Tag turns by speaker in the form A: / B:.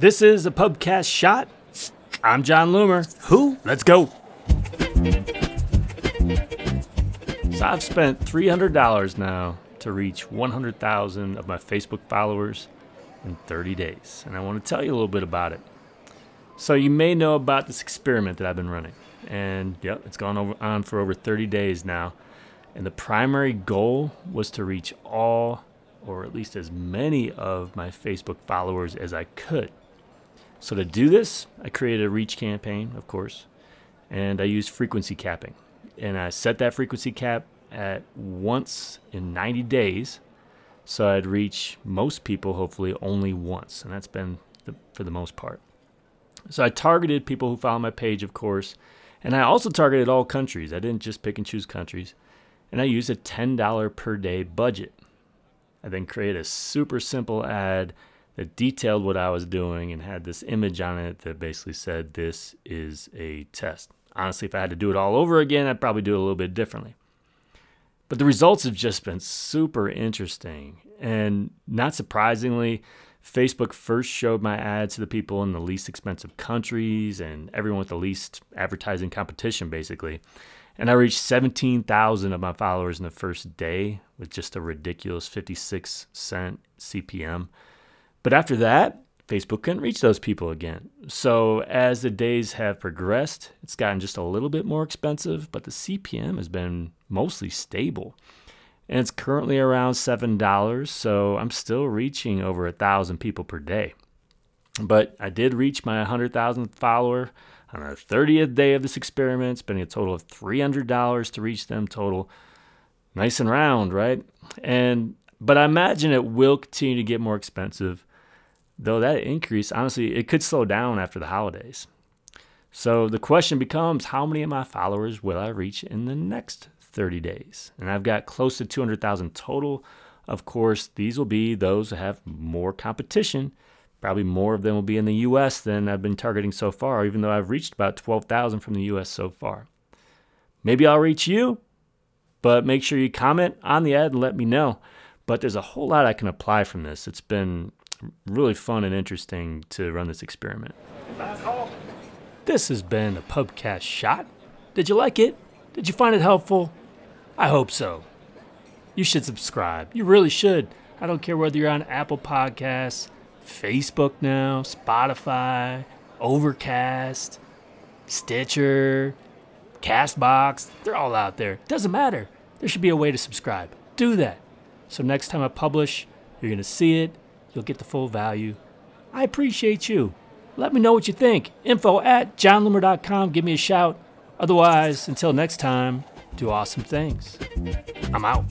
A: This is a pubcast shot. I'm Jon Loomer. Who? Let's go. So I've spent $300 now to reach 100,000 of my Facebook followers in 30 days, and I want to tell you a little bit about it. So you may know about this experiment that I've been running, and yep, it's gone over, on for over 30 days now. And the primary goal was to reach all, or at least as many of my Facebook followers as I could. So to do this, I created a reach campaign, of course, and I used frequency capping. And I set that frequency cap at once in 90 days. So I'd reach most people, hopefully, only once. And that's been the, for the most part. So I targeted people who follow my page, of course. And I also targeted all countries. I didn't just pick and choose countries. And I used a $10 per day budget. I then created a super simple ad that detailed what I was doing and had this image on it that basically said, This is a test. Honestly, if I had to do it all over again, I'd probably do it a little bit differently. But the results have just been super interesting. And not surprisingly, Facebook first showed my ads to the people in the least expensive countries and everyone with the least advertising competition, basically. And I reached 17,000 of my followers in the first day with just a ridiculous 56 cent CPM. But after that, Facebook couldn't reach those people again. So as the days have progressed, it's gotten just a little bit more expensive, but the CPM has been mostly stable. And it's currently around $7, so I'm still reaching over a thousand people per day. But I did reach my 100,000th follower on the 30th day of this experiment, spending a total of $300 to reach them total. Nice and round, right? And but I imagine it will continue to get more expensive though that increase, honestly, it could slow down after the holidays. So the question becomes how many of my followers will I reach in the next 30 days? And I've got close to 200,000 total. Of course, these will be those that have more competition. Probably more of them will be in the US than I've been targeting so far, even though I've reached about 12,000 from the US so far. Maybe I'll reach you, but make sure you comment on the ad and let me know. But there's a whole lot I can apply from this. It's been really fun and interesting to run this experiment. This has been a Pubcast Shot. Did you like it? Did you find it helpful? I hope so. You should subscribe. You really should. I don't care whether you're on Apple Podcasts, Facebook now, Spotify, Overcast, Stitcher, Castbox. They're all out there. Doesn't matter. There should be a way to subscribe. Do that. So next time I publish, you're going to see it You'll get the full value. I appreciate you. Let me know what you think. Info at jonloomer.com. Give me a shout. Otherwise, until next time, do awesome things. I'm out.